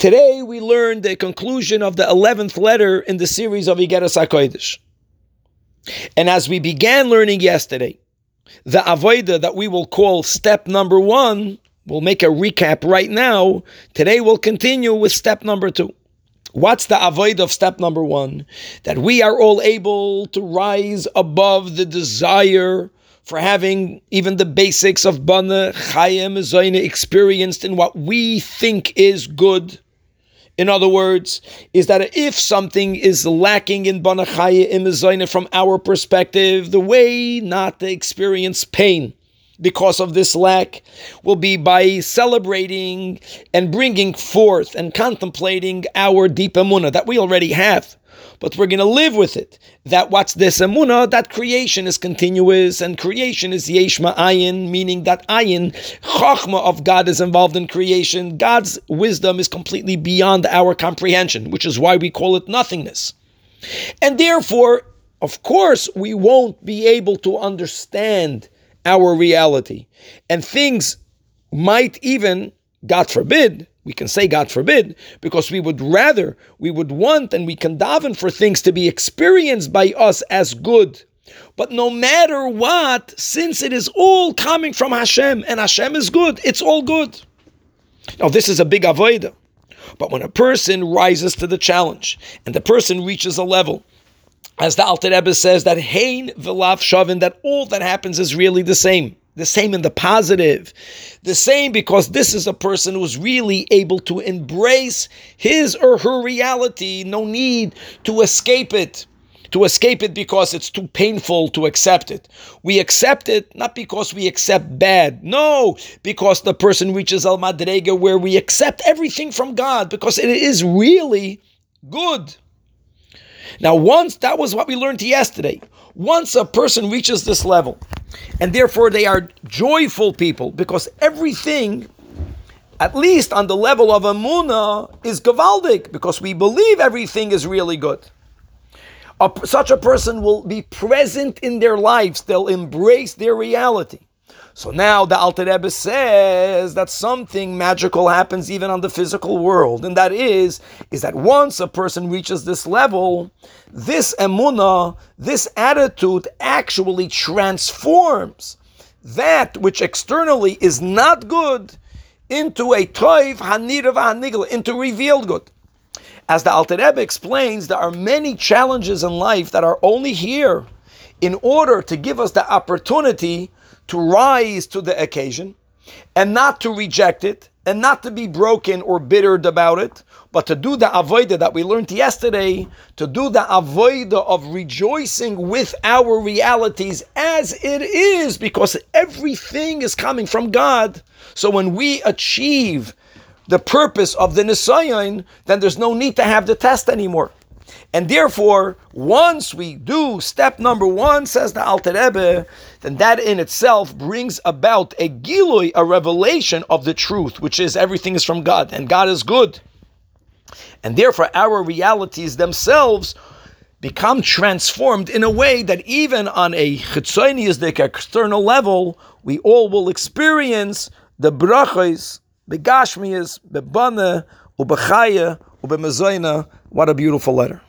Today we learned the conclusion of the 11th letter in the series of Igeras HaKodesh. And as we began learning yesterday, the Avoida that we will call step number one, we'll make a recap right now. Today we'll continue with step number two. What's the avoid of step number one? That we are all able to rise above the desire for having even the basics of Bana, Chayim, Zoyne experienced in what we think is good. In other words, is that if something is lacking in Bana Chaya in from our perspective, the way not to experience pain because of this lack will be by celebrating and bringing forth and contemplating our deep emuna that we already have. But we're going to live with it. That what's this emuna? That creation is continuous and creation is yeshma ayin, meaning that ayin, chachma of God is involved in creation. God's wisdom is completely beyond our comprehension, which is why we call it nothingness. And therefore, of course, we won't be able to understand our reality. And things might even, God forbid, we can say God forbid, because we would rather, we would want and we can daven for things to be experienced by us as good. But no matter what, since it is all coming from Hashem and Hashem is good, it's all good. Now, this is a big avodah. But when a person rises to the challenge and the person reaches a level as the Alter Rebbe says, that Hein V'lav Shavin, that all that happens is really the same. The same in the positive. The same because this is a person who's really able to embrace his or her reality. No need to escape it. To escape it because it's too painful to accept it. We accept it not because we accept bad. No, because the person reaches Al Madrega where we accept everything from God because it is really good. Now, once that was what we learned yesterday. Once a person reaches this level, and therefore they are joyful people because everything, at least on the level of Emuna, is gevaldik because we believe everything is really good. A, such a person will be present in their lives, they'll embrace their reality. So now the Alter Rebbe says that something magical happens even on the physical world, and that is, is that once a person reaches this level, this emuna, this attitude actually transforms that which externally is not good into a toiv hanirav hanigla, into revealed good. As the Alter Rebbe explains, there are many challenges in life that are only here in order to give us the opportunity to rise to the occasion and not to reject it and not to be broken or bittered about it, but to do the avoida that we learned yesterday, to do the avoida of rejoicing with our realities as it is, because everything is coming from God. So when we achieve the purpose of the Nisayon, then there's no need to have the test anymore. And therefore, once we do step number one, says the Alter Rebbe, then that in itself brings about a gilui, a revelation of the truth, which is everything is from God and God is good. And therefore, our realities themselves become transformed in a way that even on a chitzoniistic external level, we all will experience the brachas, the gashmias, the bana, ubechaya, ubemezoina. What a beautiful letter.